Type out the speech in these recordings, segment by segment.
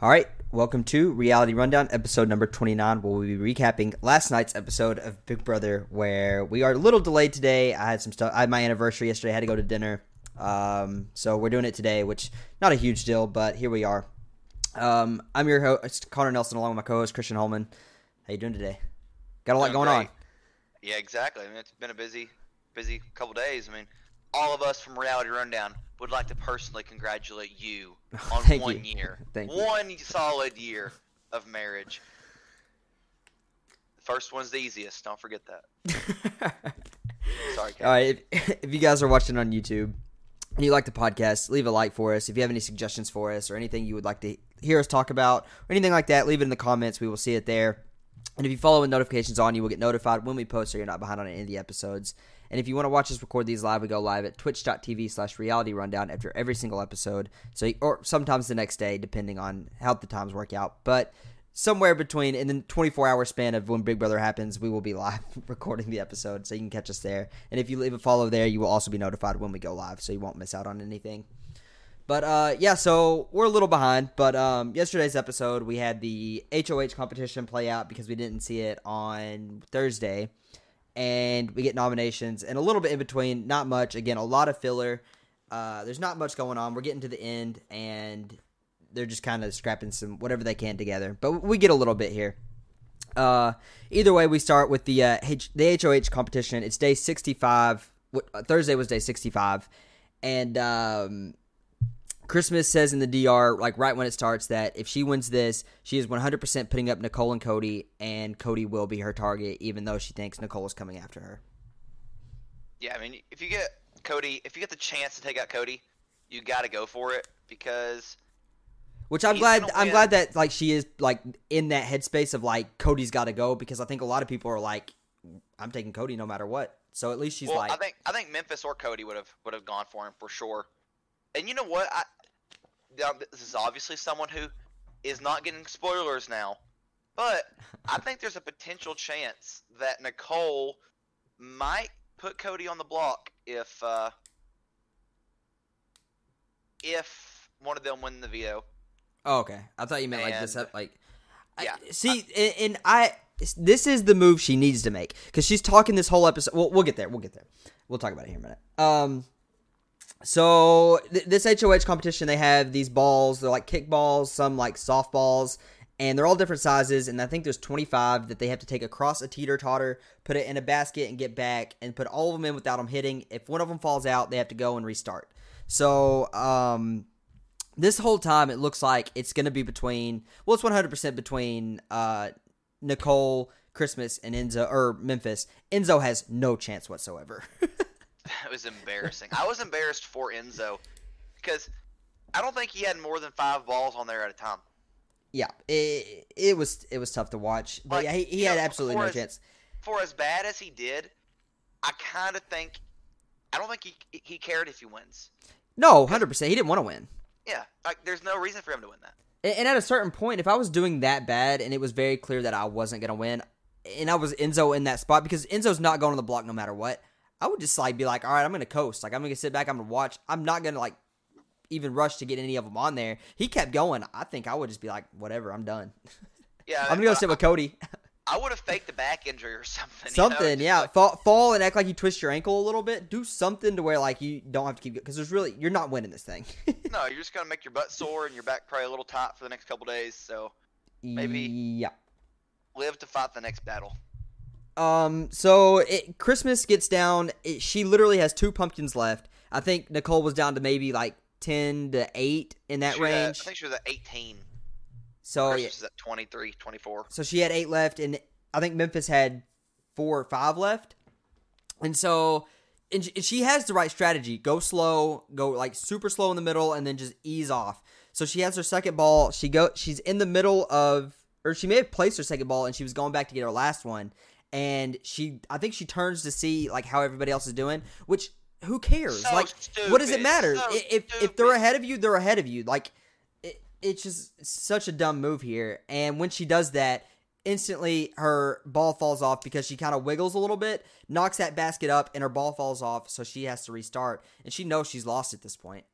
All right, welcome to Reality Rundown, episode number 29. Where we'll be recapping last night's episode of Big Brother, where we are a little delayed today. I had some stuff. I had my anniversary yesterday. I had to go to dinner, um, so we're doing it today, which not a huge deal, but here we are. Um, I'm your host, Connor Nelson, along with my co-host Christian Holman. How you doing today? Got a lot Doing going great. on. Yeah, exactly. I mean, it's been a busy, busy couple days. I mean, all of us from Reality Rundown would like to personally congratulate you on Thank one you. year, Thank you. one solid year of marriage. The first one's the easiest. Don't forget that. Sorry, Kate. All right, if, if you guys are watching on YouTube and you like the podcast, leave a like for us. If you have any suggestions for us or anything you would like to hear us talk about or anything like that, leave it in the comments. We will see it there. And if you follow with notifications on, you will get notified when we post so you're not behind on any of the episodes. And if you want to watch us record these live, we go live at twitch.tv slash reality rundown after every single episode. So, or sometimes the next day, depending on how the times work out. But somewhere between in the 24 hour span of when Big Brother happens, we will be live recording the episode, so you can catch us there. And if you leave a follow there, you will also be notified when we go live, so you won't miss out on anything. But uh, yeah, so we're a little behind. But um, yesterday's episode, we had the HOH competition play out because we didn't see it on Thursday, and we get nominations and a little bit in between. Not much. Again, a lot of filler. Uh, there's not much going on. We're getting to the end, and they're just kind of scrapping some whatever they can together. But we get a little bit here. Uh, either way, we start with the uh, H- the HOH competition. It's day 65. What- uh, Thursday was day 65, and um, Christmas says in the DR, like right when it starts, that if she wins this, she is 100% putting up Nicole and Cody, and Cody will be her target, even though she thinks Nicole is coming after her. Yeah, I mean, if you get Cody, if you get the chance to take out Cody, you got to go for it because Which I'm glad. I'm glad that like she is like in that headspace of like Cody's got to go because I think a lot of people are like, I'm taking Cody no matter what. So at least she's well, like, I think I think Memphis or Cody would have would have gone for him for sure. And you know what? I now, this is obviously someone who is not getting spoilers now, but I think there's a potential chance that Nicole might put Cody on the block if uh, if one of them win the veto. Oh, okay. I thought you meant like this, And- like. I- yeah, see, and, and I. This is the move she needs to make because she's talking this whole episode. Well, we'll get there. We'll get there. We'll talk about it here in a minute. Um. So th- this HOH competition, they have these balls. They're like kickballs, some like softballs, and they're all different sizes. And I think there's 25 that they have to take across a teeter totter, put it in a basket, and get back, and put all of them in without them hitting. If one of them falls out, they have to go and restart. So, um, this whole time it looks like it's going to be between well it's 100% between uh nicole christmas and enzo or memphis enzo has no chance whatsoever It was embarrassing. I was embarrassed for Enzo because I don't think he had more than five balls on there at a time. yeah it, it was it was tough to watch but Like, yeah he, he had know, absolutely no his- chance For as bad as he did, I kind of think I don't think he he cared if he wins. no 100% he didn't want to win Yeah, like there's no reason for him to win that. And and at a certain point, if I was doing that bad and it was very clear that I wasn't going to win, and I was Enzo in that spot because Enzo's not going on the block no matter what, I would just like be like, all right, I'm going to coast. Like I'm going to sit back, I'm going to watch. I'm not going to like even rush to get any of them on there. He kept going. I think I would just be like, whatever, I'm done. Yeah, I'm going to go sit with Cody. I would have faked a back injury or something. you know, something, yeah. like- fall, fall and act like you twist your ankle a little bit. Do something to where like you don't have to keep because there's really you're not winning this thing. no, you're just gonna make your butt sore and your back probably a little tight for the next couple days. So Maybe- yeah. live to fight the next battle. Um. So it, Christmas gets down. It, she literally has two pumpkins left. I think Nicole was down to maybe like ten to eight in that She at- range. I think she was at 18. so yeah, was at 23, 24. so she had eight left, and I think Memphis had four or five left. And so, and she- and she has the right strategy: go slow, go like super slow in the middle, and then just ease off. So she has her second ball. She go. She's in the middle of, or she may have placed her second ball, and she was going back to get her last one. And she, I think she turns to see like how everybody else is doing, which who cares? So like, what does it matter? so if if they're ahead of you, they're ahead of you. Like, it, it's just such a dumb move here. And when she does that, instantly her ball falls off because she kind of wiggles a little bit, knocks that basket up, and her ball falls off. So she has to restart, and she knows she's lost at this point.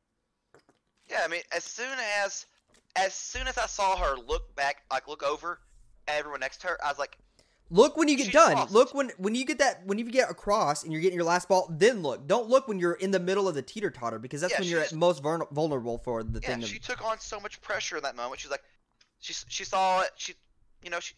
Yeah, I mean, as soon as as soon as I saw her look back, like look over everyone next to her, I was like, Look when you get She's done. lost. Look when when you get that when you get across and you're getting your last ball. Then look. Don't look when you're in the middle of the teeter totter because that's Yeah, when you're at most vulnerable for the yeah, thing. Of, she took on so much pressure in that moment. She's like, she she saw it. She, you know, she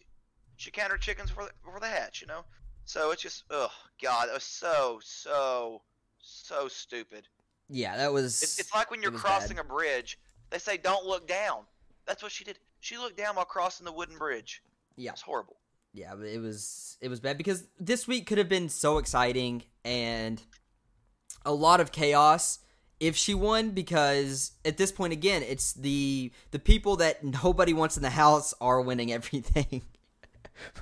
she counted her chickens before the, before the hatch. You know, so it's just, oh god, that was so so so stupid. yeah, that was. It's, it's like when you're crossing bad. a bridge. They say don't look down. That's what she did. She looked down while crossing the wooden bridge. Yeah. It's horrible. Yeah, it was it was bad because this week could have been so exciting and a lot of chaos if she won because at this point again it's the the people that nobody wants in the house are winning everything.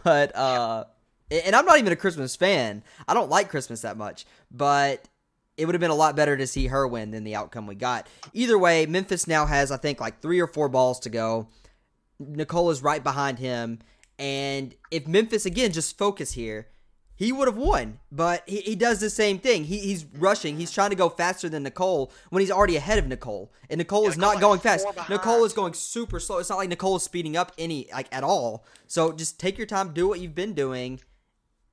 But uh and i'm not even a christmas fan. I don't like christmas that much but it would have been a lot better to see her win than the outcome we got. Either way memphis now has i think like three or four balls to go. Nicole is right behind him and if memphis again just focus here he would have won, but he, he does the same thing. He, he's rushing. He's trying to go faster than Nicole when he's already ahead of Nicole, and Nicole Yeah, is Nicole not going fast. Nicole is going super slow. It's not like Nicole is speeding up any like at all. So just take your time, do what you've been doing,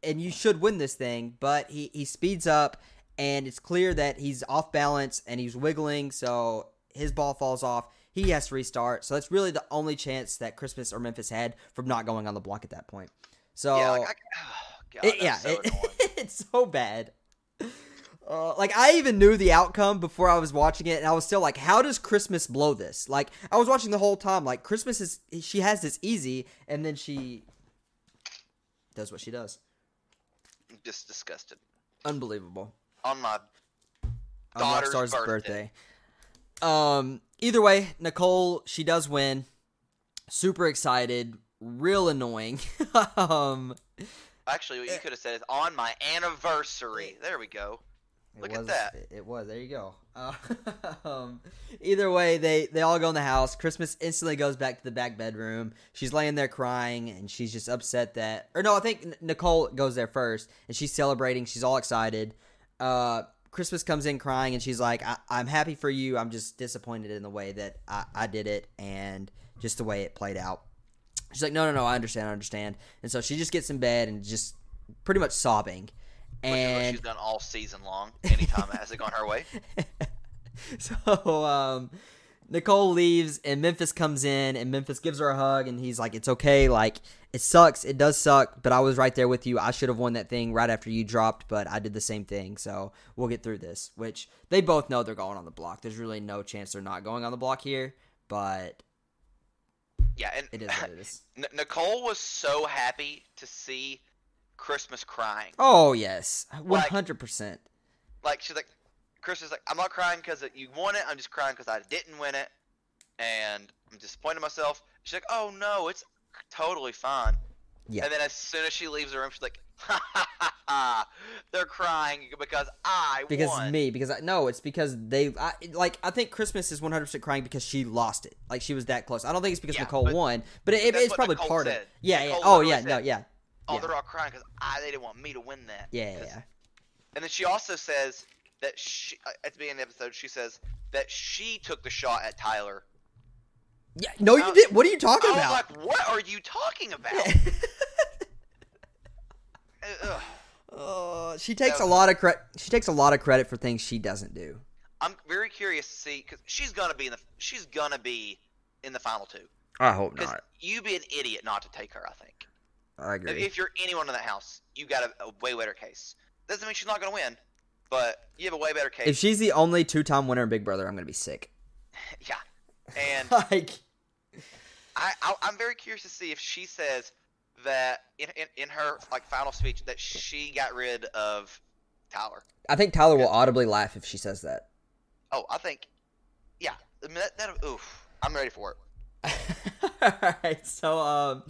and you should win this thing. But he he speeds up, and it's clear that he's off balance and he's wiggling. So his ball falls off. He has to restart. So that's really the only chance that Christmas or Memphis had from not going on the block at that point. So yeah, like, I, oh, God, it- yeah, so it- it's so bad. Uh, like I even knew the outcome before I was watching it, and I was still like, "How does Christmas blow this?" Like I was watching the whole time. Like Christmas is she has this easy, and then she does what she does. I'm just disgusted. Unbelievable. On my on Daughter's Rockstar's birthday. birthday. Um, either way, Nicole she does win. Super excited, real annoying. um, Actually, what you could have said is on my anniversary. There we go. Look at that. It, it was. There you go. Uh, um, either way, they they all go in the house. Christmas instantly goes back to the back bedroom. She's laying there crying, and she's just upset that. Or no, I think N- Nicole goes there first, and she's celebrating. She's all excited. Uh, Christmas comes in crying, and she's like, I- "I'm happy for you. I'm just disappointed in the way that I, I did it, and just the way it played out." She's like, "No, no, no. I understand. I understand." And so she just gets in bed and just pretty much sobbing. Which is what And she's done all season long. Anytime it has it gone her way. so um Nicole leaves and Memphis comes in and Memphis gives her a hug and he's like, It's okay, like it sucks, it does suck, but I was right there with you. I should have won that thing right after you dropped, but I did the same thing, so we'll get through this. Which they both know they're going on the block. There's really no chance they're not going on the block here, but Yeah, and it is what it is. Nicole was so happy to see Christmas crying. Oh yes. Hundred percent. Like she's like, Chris is like, I'm not crying because you won it. I'm just crying because I didn't win it, and I'm disappointed in myself. She's like, Oh no, it's totally fine. Yeah. And then as soon as she leaves the room, she's like, Ha ha ha ha! They're crying because I because won. me because I no it's because they I, like I think Christmas is 100% crying because she lost it like she was that close I don't think it's because Yeah, Nicole but won but it, it's probably Nicole part of it yeah yeah oh yeah no yeah Oh, yeah. they're all crying because I they didn't want me to win that. yeah yeah. And then she also says that she uh, at the beginning of the episode she says that she took the shot at Tyler. Yeah no you I- did what are you talking I was about like, what are you talking about? Uh, uh, she takes That a lot of credit she takes a lot of credit for things she doesn't do I'm very curious to see because she's gonna be in the she's gonna be in the final two. I hope not Because you'd be an idiot not to take her. I think I if, if you're anyone in that house, you got a, a way better case. Doesn't mean she's not gonna win, but you have a way better case. if she's the only two-time winner in Big Brother I'm gonna be sick yeah, and like I, I I'm very curious to see if she says that in, in in her like final speech that she got rid of Tyler. I think Tyler will audibly laugh if she says that Oh, I think, yeah, I mean, that, that oof, I'm ready for it. Alright, so um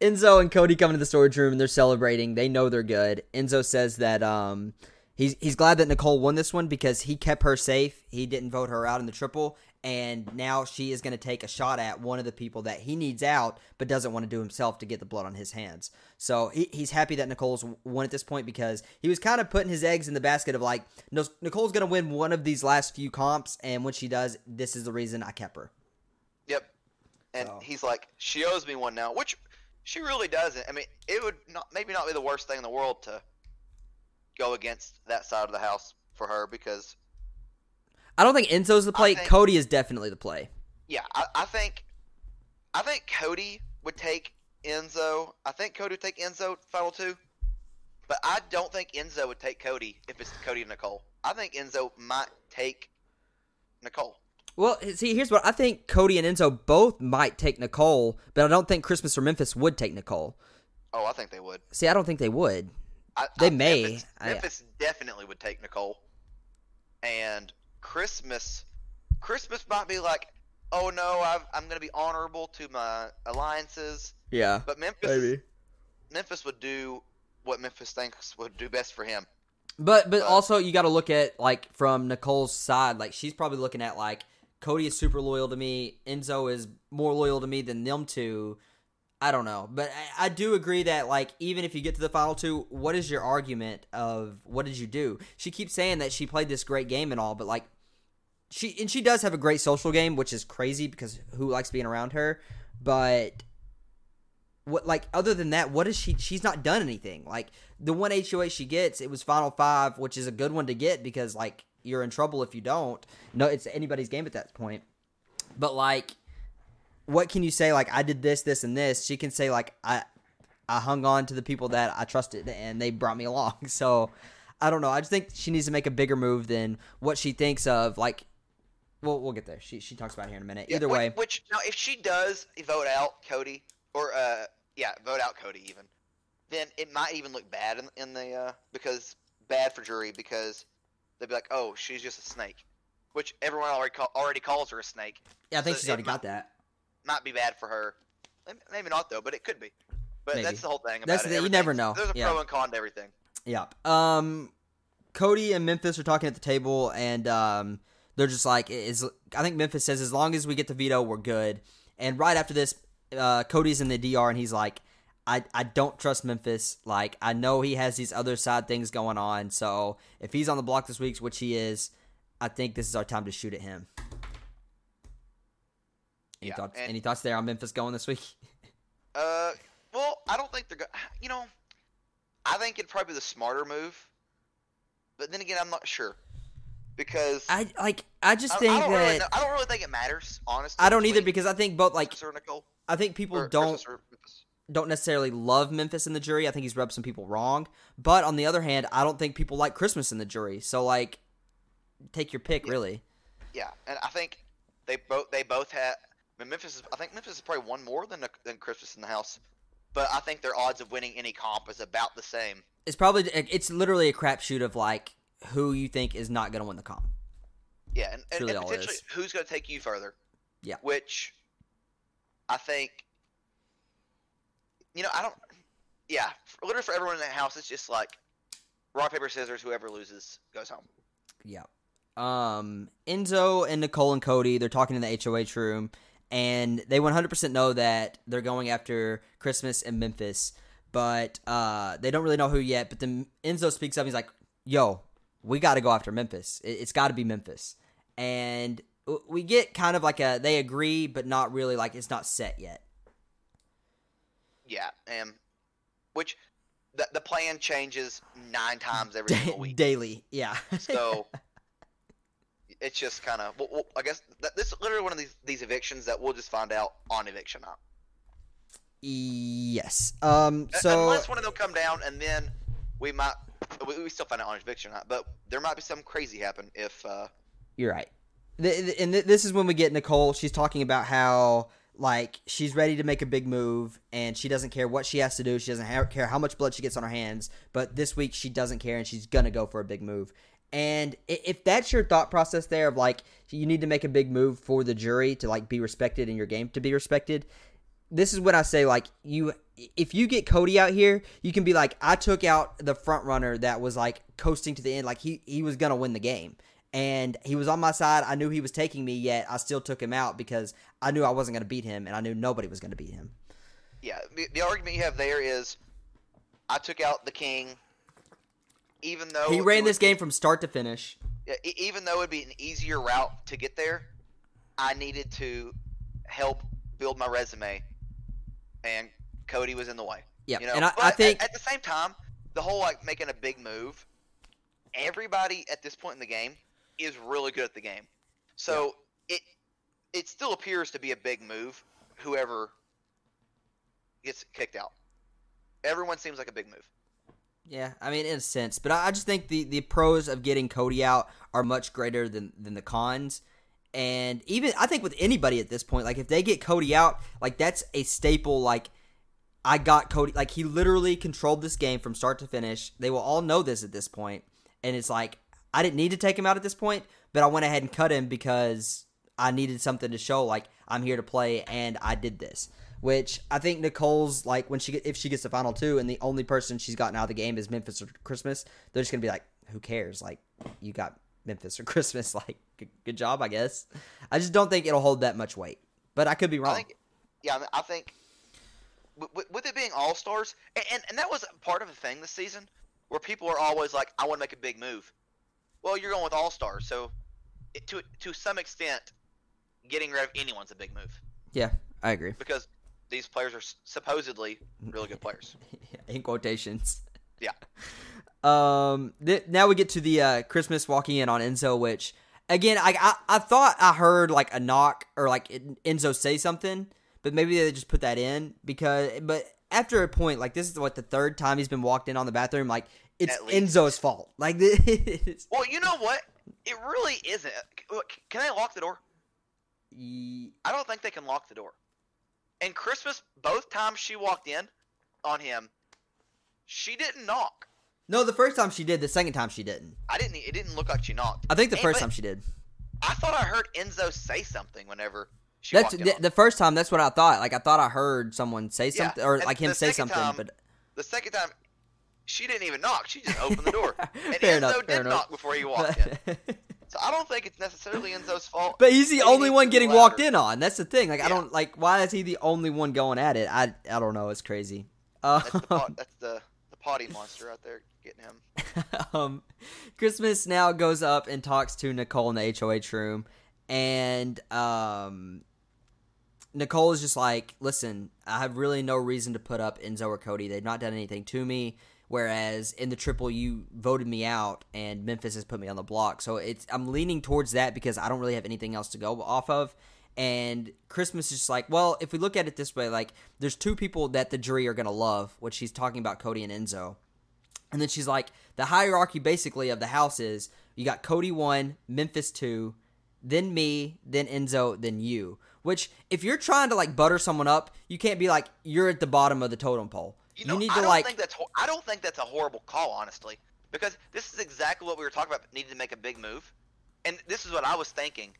Enzo and Cody come into the storage room and they're celebrating. They know they're good. Enzo says that um he's he's glad that Nicole won this one because he kept her safe. He didn't vote her out in the triple and now she is going to take a shot at one of the people that he needs out but doesn't want to do himself to get the blood on his hands. So he, he's happy that Nicole's won at this point because he was kind of putting his eggs in the basket of like Nicole's going to win one of these last few comps and when she does this is the reason I kept her. Yep. and So. he's like, she owes me one now, which she really doesn't. I mean, it would not maybe not be the worst thing in the world to go against that side of the house for her because I don't think Enzo's the play. think- Cody is definitely the play. yeah, I, I think I think Cody would take Enzo. I think Cody would take Enzo final two, but I don't think Enzo would take Cody if it's Cody and Nicole. I think Enzo might take Nicole. Well, see, here's what I think: Cody and Enzo both might take Nicole, but I don't think Christmas or Memphis would take Nicole. Oh, I think they would. See, I don't think they would. I, They I- may. Memphis, I- Memphis definitely would take Nicole, and Christmas. Christmas might be like, oh no, I've, I'm going to be honorable to my alliances, Yeah, but Memphis. Memphis would do what Memphis thinks would do best for him. But but But- also you got to look at like from Nicole's side, like she's probably looking at like Cody is super loyal to me, Enzo is more loyal to me than them two. I don't know, but I, I do agree that like even if you get to the final two, what is your argument of what did you do? She keeps saying that she played this great game and all, but like she and she does have a great social game, which is crazy because who likes being around her? But what like other than that, what is she? She's not done anything. Like the one HOH she gets, it was Final Five, which is a good one to get because like you're in trouble if you don't. No, it's anybody's game at that point. But like, what can you say? Like I did this, this, and this. She can say like I, I hung on to the people that I trusted and they brought me along. So I don't know. I just think she needs to make a bigger move than what she thinks of. Like, well, we'll get there. She she talks about it here in a minute. Yeah, Either which, way, which now if she does vote out Cody or uh yeah vote out Cody even, then it might even look bad in, in the uh because bad for jury because they'd be like oh she's just a snake, which everyone already call, already calls her a snake. yeah, I think so she's already might- got that. Might be bad for her. Maybe- not though, but it could be. But Maybe. that's the whole thing. About That's the you never know. There's a Yeah. pro and con to everything. Yeah. Um, Cody and Memphis are talking at the table, and um, they're just like, "Is I think Memphis says as long as we get the veto, we're good." And right after this, uh, Cody's in the DR, and he's like, "I I don't trust Memphis. Like I know he has these other side things going on. So if he's on the block this week, which he is, I think this is our time to shoot at him." Any Yeah, thoughts? and- any thoughts there on Memphis going this week? Uh, well, I don't think they're going. You know, I think it'd probably be the smarter move. But then again, I'm not sure because I like. I just I, think I that really know, I don't really think it matters. Honestly, I don't either because I think both like Nicole. I think people or don't or don't necessarily love Memphis in the jury. I think he's rubbed some people wrong. But on the other hand, I don't think people like Christmas in the jury. So like, take your pick, really. Yeah, and I think they both they both had. I mean, Memphis. Is, I think Memphis has probably one more than than Christmas in the house. But I think their odds of winning any comp is about the same. It's probably it's literally a crapshoot of like who you think is not going to win the comp. Yeah, and, and, really and potentially who's going to take you further? Yeah. Which I think, you know, I don't. Yeah, for- literally for everyone in that house, it's just like rock paper scissors. Whoever loses goes home. Yeah. Um, Enzo and Nicole and Cody, they're talking in the HOH room, and they 100% know that they're going after Christmas and Memphis, but uh, they don't really know who yet. But then Enzo speaks up. He's like, "Yo, we got to go after Memphis. It, it's got to be Memphis." And we get kind of like a they agree, but not really like it's not set yet. Yeah, and which the the plan changes nine times every single week. Daily, yeah. So it's just kind of. Well, well, I guess that, this is literally one of these these evictions that we'll just find out on eviction night. yes. Um. So unless one of them come down, and then we might we, we still find out on eviction night, but there might be some crazy happen if uh, You're right. And th- this is when we get Nicole. She's talking about how like she's ready to make a big move and she doesn't care what she has to do. She doesn't ha- care how much blood she gets on her hands. But this week she doesn't care and she's gonna go for a big move. And if that's your thought process there of like you need to make a big move for the jury to like be respected in your game to be respected, this is what I say like you if you get Cody out here, you can be like I took out the front runner that was like coasting to the end like he he was going to win the game. And he was on my side. I knew he was taking me yet I still took him out because I knew I wasn't going to beat him and I knew nobody was going to beat him. yeah, the, the argument you have there is I took out the king, even though he ran this game from start to finish. Even though it'd be an easier route to get there, I needed to help build my resume, and Cody was in the way. Yeah, You know, and I, but I at- think at, the same time, the whole like making a big move, everybody at this point in the game is really good at the game. So it it still appears to be a big move. Whoever gets kicked out, everyone seems like a big move. Yeah, I mean, in a sense, but I I just think the, the pros of getting Cody out are much greater than than the cons. And even I think with anybody at this point, like if they get Cody out, like that's a staple. Like I got Cody, like he literally controlled this game from start to finish. They will all know this at this point, and it's like I didn't need to take him out at this point, but I went ahead and cut him because I needed something to show like I'm here to play and I did this. Which I think Nicole's like when she get, if she gets the final two and the only person she's gotten out of the game is Memphis or Christmas, they're just gonna be like, who cares? Like you got Memphis or Christmas, like good, good job, I guess. I just don't think it'll hold that much weight, but I could be wrong. I think, yeah, I mean, I think with, with- with it being all stars, and, and and that was part of the thing this season, where people are always like, I want to make a big move. Well, you're going with all stars, so it, to to some extent, getting rid of anyone's a big move yeah, I agree. because these players are supposedly really good players. in quotations. Yeah. Um. Th- now we get to the uh, Christmas walking in on Enzo, which again, I, I I thought I heard like a knock or like Enzo say something, but maybe they just put that in because. But after a point, like this is what the third time he's been walked in on the bathroom. Like it's Enzo's fault. Like this. Well, you know what? It really isn't. Can they lock the door? I don't think they can lock the door. And Christmas, both times she walked in on him, she didn't knock. No, the first time she did. The second time she didn't. I didn't. It didn't look like she knocked. I think the And- first time she did. I thought I heard Enzo say something whenever she That's walked in. the, the first time. That's what I thought. Like I thought I heard someone say Yeah, something or and like him say something, time- but the second time, she didn't even knock. She just opened the door. And Enzo enough, did enough. knock before he walked in. So I don't think it's necessarily Enzo's fault. But he's the he only one getting walked in on. That's the thing. Like I don't like why is he the only one going at it? I I don't know. It's crazy. Uh, That's the, pot, that's the the potty monster out there getting him. um, Christmas now goes up and talks to Nicole in the HOH room, and um, Nicole is just like, "Listen, I have really no reason to put up Enzo or Cody. They've not done anything to me. Whereas in the triple, you voted me out, and Memphis has put me on the block. So it's I'm leaning towards that because I don't really have anything else to go off of." And Christmas is just like, well, if we look at it this way, like there's two people that the jury are gonna love, which she's talking about Cody and Enzo. And then she's like, the hierarchy basically of the house is you got Cody one, Memphis two, then me, then Enzo, then you. Which, if you're trying to like butter someone up, you can't be like you're at the bottom of the totem pole. You know, need I to don't like, think that's ho- I don't think that's a horrible call, honestly, because this is exactly what we were talking about. Needing to make a big move, and this is what I was thinking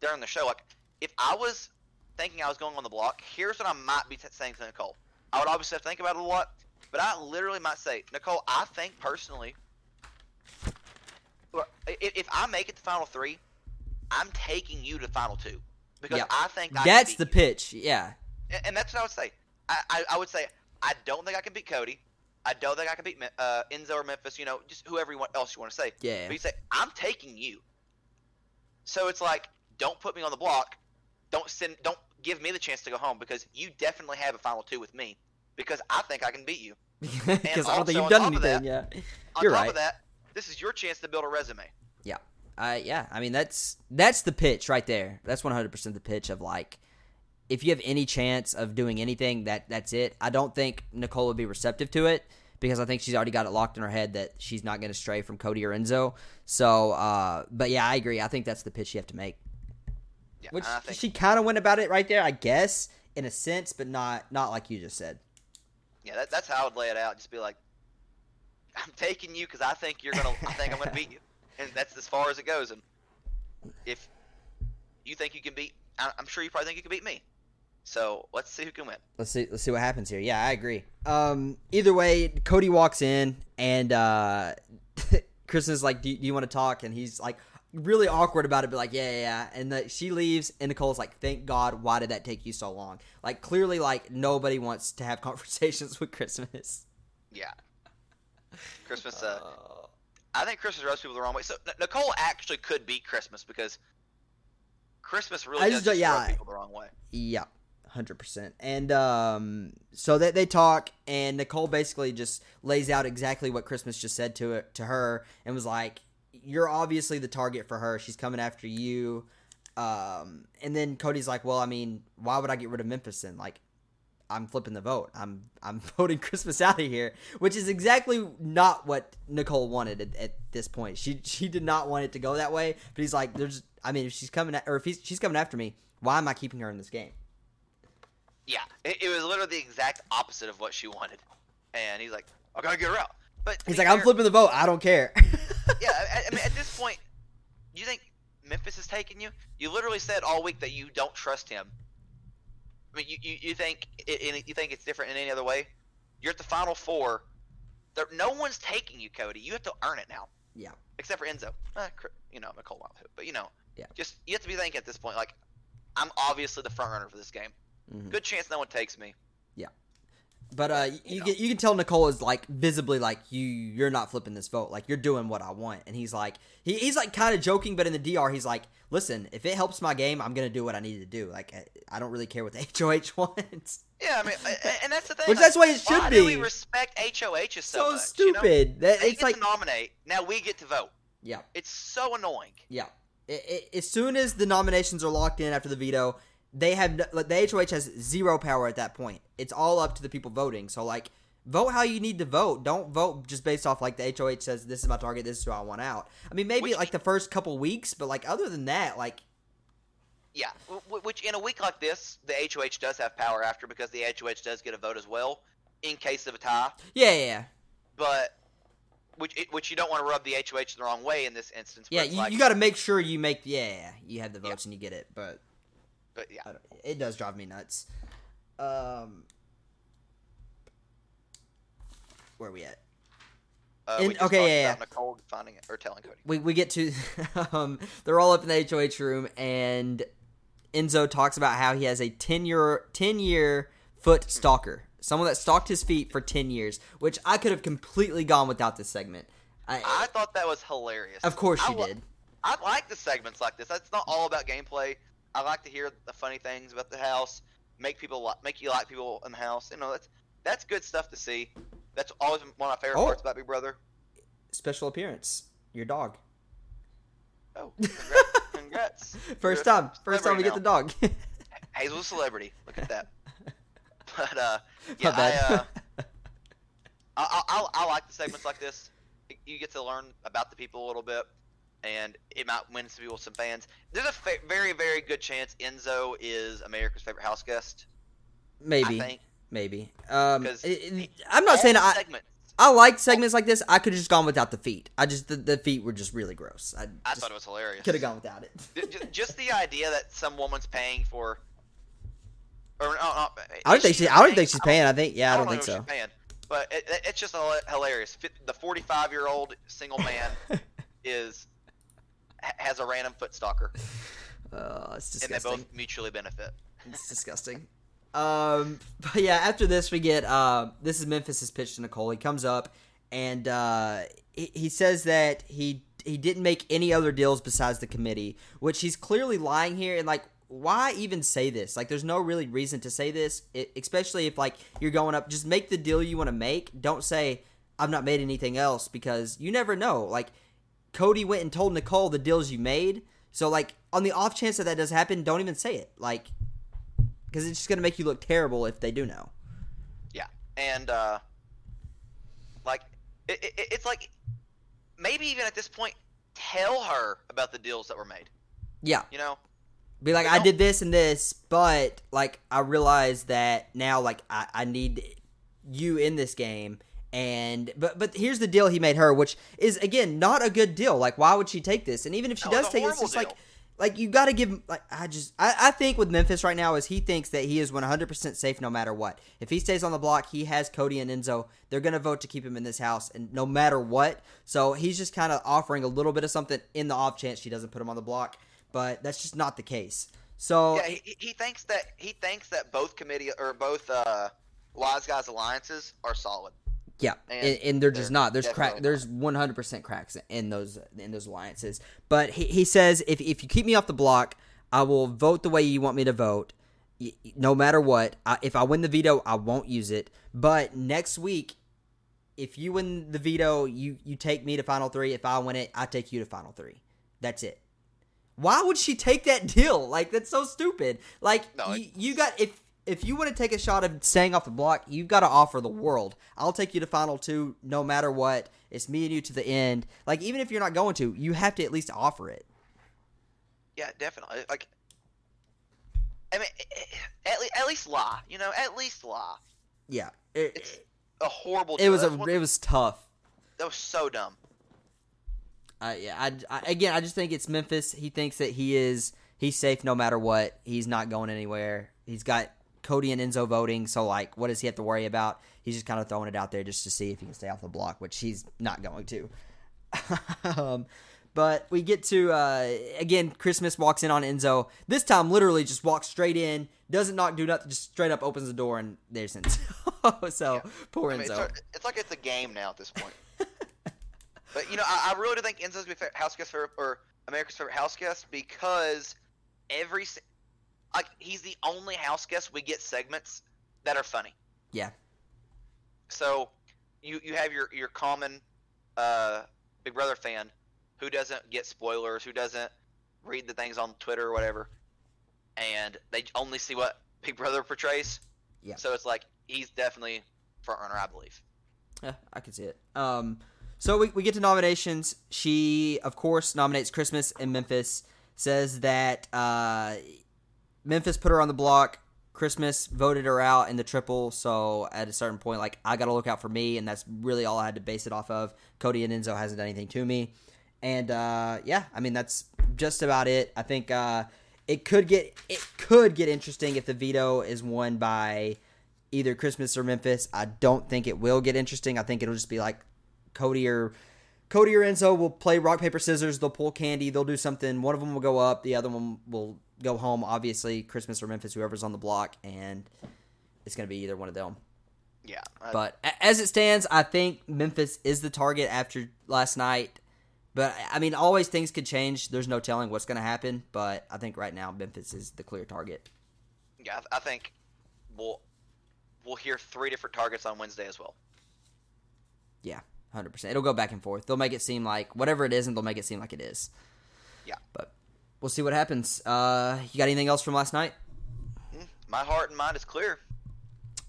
during the show. Like, if I was thinking I was going on the block, here's what I might be t- saying to Nicole. I would obviously have to think about it a lot, but I literally might say, Nicole, I think personally, if I make it to final three, I'm taking you to final two because Yeah. I think I that's the you. pitch. Yeah, And, and that's what I would say. I, I, I would say I don't think I can beat Cody. I don't think I can beat uh, Enzo or Memphis. You know, just whoever you want, else you want to say. Yeah. But you say I'm taking you. So it's like, don't put me on the block. Don't send. Don't give me the chance to go home because you definitely have a final two with me because I think I can beat you. because I don't think you've done anything. that- yeah, On You're top right. of that, this is your chance to build a resume. Yeah. Uh, yeah, I mean that's that's the pitch right there. That's one hundred percent the pitch of like, if you have any chance of doing anything, that that's it. I don't think Nicole would be receptive to it because I think she's already got it locked in her head that she's not going to stray from Cody or Enzo. So, uh, but yeah, I agree. I think that's the pitch you have to make. Yeah, Which think she kind of went about it right there, I guess, in a sense, but not not like you just said. Yeah, that, that's how I would lay it out. Just be like, I'm taking you because I think you're gonna. I think I'm gonna beat you, and that's as far as it goes. And if you think you can beat, I- I'm sure you probably think you can beat me. So let's see who can win. Let's see. Let's see what happens here. Yeah, I agree. Um, either way, Cody walks in and uh, Christmas is like, do, "Do you want to talk?" And he's like, really awkward about it, but like, "Yeah, yeah." yeah. And the, she leaves, and Nicole's like, "Thank God. Why did that take you so long?" Like, clearly, like nobody wants to have conversations with Christmas. Yeah. Christmas. Uh, I think Christmas rubs people the wrong way. So N- Nicole actually could beat Christmas because Christmas really I does just don't- just rub yeah. people the wrong way. yeah, hundred percent. And um, so they they talk, and Nicole basically just lays out exactly what Christmas just said to it to her, and was like, "You're obviously the target for her. She's coming after you." Um, and then Cody's like, "Well, I mean, why would I get rid of Memphis then? Like, I'm flipping the vote. I'm I'm voting Christmas out of here, which is exactly not what Nicole wanted at, at, this point. She she did not want it to go that way. But he's like, there's. I mean, if she's coming at, or if he's, she's coming after me, why am I keeping her in this game? Yeah, it, it was literally the exact opposite of what she wanted, and he's like, I gotta get her out. But he's like, fair, I'm flipping the vote. I don't care. yeah, I, I mean, at this point, you think Memphis is taking you? You literally said all week that you don't trust him I mean, you, you, you think it, you think it's different in any other way? You're at the final four. There, no one's taking you, Cody. You have to earn it now. Yeah. Except for Enzo. Eh, you know, Nicole Wild But you know, yeah. Just you have to be thinking at this point, like, I'm obviously the front runner for this game. Mm-hmm. Good chance no one takes me. Yeah. But uh, you, you, can, you can tell Nicole is like visibly like you you're not flipping this vote. Like you're doing what I want. And he's like he, he's like kind of joking but in the DR he's like listen if it helps my game I'm gonna do what I need to do. Like I, I don't really care what the HOH wants. Yeah I mean and that's the thing which like, that's why it should why be do we respect HOH so, so much, stupid you know? that, it's like nominate now we get to vote. Yeah. It's so annoying. Yeah. It, it, as soon as the nominations are locked in after the veto they have like the HOH has zero power at that point. It's all up to the people voting. So like vote how you need to vote. Don't vote just based off like the HOH says this is my target, this is who I want out. I mean, maybe which, like the first couple weeks, but like other than that, like yeah, which in a week like this, the HOH does have power after because the HOH does get a vote as well in case of a tie. Yeah, yeah. yeah. But which which you don't want to rub the HOH the wrong way in this instance. Yeah, you, like, you got to make sure you make yeah, you have the votes yeah. and you get it, but but yeah, it does drive me nuts. Um, where are we at? Uh, in, we okay, yeah, yeah. Nicole finding it or telling Cody. We we get to um, they're all up in the HOH room, and Enzo talks about how he has a ten year ten year foot stalker, someone that stalked his feet for ten years, which I could have completely gone without this segment. I, I thought that was hilarious. Of course you I, did. I like the segments like this. It's not all about gameplay. I like to hear the funny things about the house, make people like, make you like people in the house. You know, that's that's good stuff to see. That's always one of my favorite oh. parts about Big Brother. Special appearance, your dog. Oh, congrats! congrats. First time, first time we get the dog. Hazel's a celebrity. Look at that. But uh, yeah, I, uh, I, I, I like the segments like this. You get to learn about the people a little bit, and it might win some people some fans. There's a fa- very, very good chance Enzo is America's favorite house guest. Maybe. Maybe. Um, it, I'm not saying I. Segments. I like segments like this. I could have just gone without the feet. I just the, the feet were just really gross. I, I thought it was hilarious. Could have gone without it. just, just, the idea that some woman's paying for. Or no, no, I don't think she. I don't think she's paying. I think yeah. I don't, I don't think so. Paying, but it, it's just hilarious. The 45 year old single man is has a random foot stalker. Oh, it's disgusting. And they both mutually benefit. It's disgusting. Um, but yeah, after this we get uh, this is Memphis's pitch to Nicole. He comes up and uh, he, he says that he he didn't make any other deals besides the committee, which he's clearly lying here. And like, why even say this? Like, there's no really reason to say this, it, especially if like you're going up. Just make the deal you want to make. Don't say I've not made anything else because you never know. Like, Cody went and told Nicole the deals you made. So like, on the off chance that that does happen, don't even say it. Like, because it's just gonna make you look terrible if they do know. Yeah, and uh, like it, it, it's like maybe even at this point, tell her about the deals that were made. Yeah, you know, be like, I did this and this, but like I realize that now, like I, I need you in this game. And but but here's the deal he made her, which is again not a good deal. Like, why would she take this? And even if she does take it, it's like like you got to give like I just I, I think with Memphis right now is he thinks that he is 100% safe no matter what. If he stays on the block, he has Cody and Enzo. They're going to vote to keep him in this house and no matter what. So he's just kind of offering a little bit of something in the off chance she doesn't put him on the block, but that's just not the case. So Yeah, he, he thinks that he thinks that both committee or both uh Wise Guys alliances are solid. Yeah, and, and, they're just not. There's crack. There's 100 percent cracks in those in those alliances. But he, he says if if you keep me off the block, I will vote the way you want me to vote. no matter what, I, if I win the veto, I won't use it. But next week, if you win the veto, you you take me to final three. If I win it, I take you to final three. That's it. Why would she take that deal? Like that's so stupid. Like No, you, you got if if you want to take a shot of staying off the block, you've got to offer the world. I'll take you to final two, no matter what. It's me and you to the end. Like even if you're not going to, you have to at least offer it. Yeah, definitely. Like, I mean, at, le- at least lie. You know, at least lie. Yeah, it, It's a horrible. it was a one- it was tough. that was so dumb. Uh, yeah, I, I, again, I just think it's Memphis. He thinks that he is he's safe no matter what. He's not going anywhere. He's got Cody and Enzo voting, so like, what does he have to worry about? He's just kind of throwing it out there just to see if he can stay off the block, which he's not going to. um, but we get to uh, again. Christmas walks in on Enzo. This time, literally, just walks straight in. Doesn't knock, do nothing. Just straight up opens the door, and there's Enzo. so Yeah. poor I mean, Enzo. it's, it's like it's a game now at this point. but you know, I, I really do think Enzo's gonna be house guest favorite or America's favorite house guest because every like he's the only house guest we get segments that are funny. Yeah. So you you have your your common uh, Big Brother fan who doesn't get spoilers, who doesn't read the things on Twitter or whatever, and they only see what Big Brother portrays. Yeah. So it's like he's definitely front runner, I believe. Yeah, I can see it. Um, so we, we get to nominations. She, of course, nominates Christmas and Memphis. Says that uh, Memphis put her on the block. Christmas voted her out in the triple. So at a certain point, like I got to look out for me, and that's really all I had to base it off of. Cody and Enzo hasn't done anything to me, and uh, yeah, I mean that's just about it. I think uh, it could get it could get interesting if the veto is won by either Christmas or Memphis. I don't think it will get interesting. I think it'll just be like Cody or Cody or Enzo will play rock paper scissors. They'll pull candy. They'll do something. One of them will go up. The other one will go home. Obviously, Christmas or Memphis, whoever's on the block, and it's going to be either one of them. Yeah. uh, But as it stands, I think Memphis is the target after last night. But I mean, always things could change. There's no telling what's going to happen. But I think right now Memphis is the clear target. yeah, I- I think we'll we'll hear three different targets on Wednesday as well. Yeah, hundred percent. It'll go back and forth. They'll make it seem like whatever it isn't. They'll make it seem like it is. Yeah. But we'll see what happens. Uh, you got anything else from last night? Mm, My heart and mind is clear.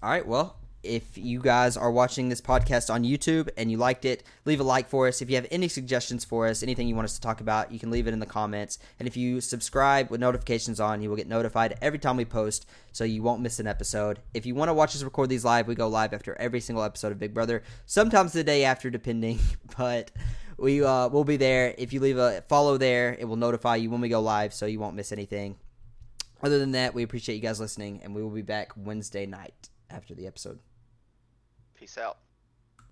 All right. Well, if you guys are watching this podcast on YouTube and you liked it, leave a like for us. If you have any suggestions for us, anything you want us to talk about, you can leave it in the comments. And if you subscribe with notifications on, you will get notified every time we post, so you won't miss an episode. If you want to watch us record these live, we go live after every single episode of Big Brother, sometimes the day after, depending. But we uh, will be there. If you leave a follow there, it will notify you when we go live, so you won't miss anything. Other than that, we appreciate you guys listening, and we will be back Wednesday night after the episode. Peace out.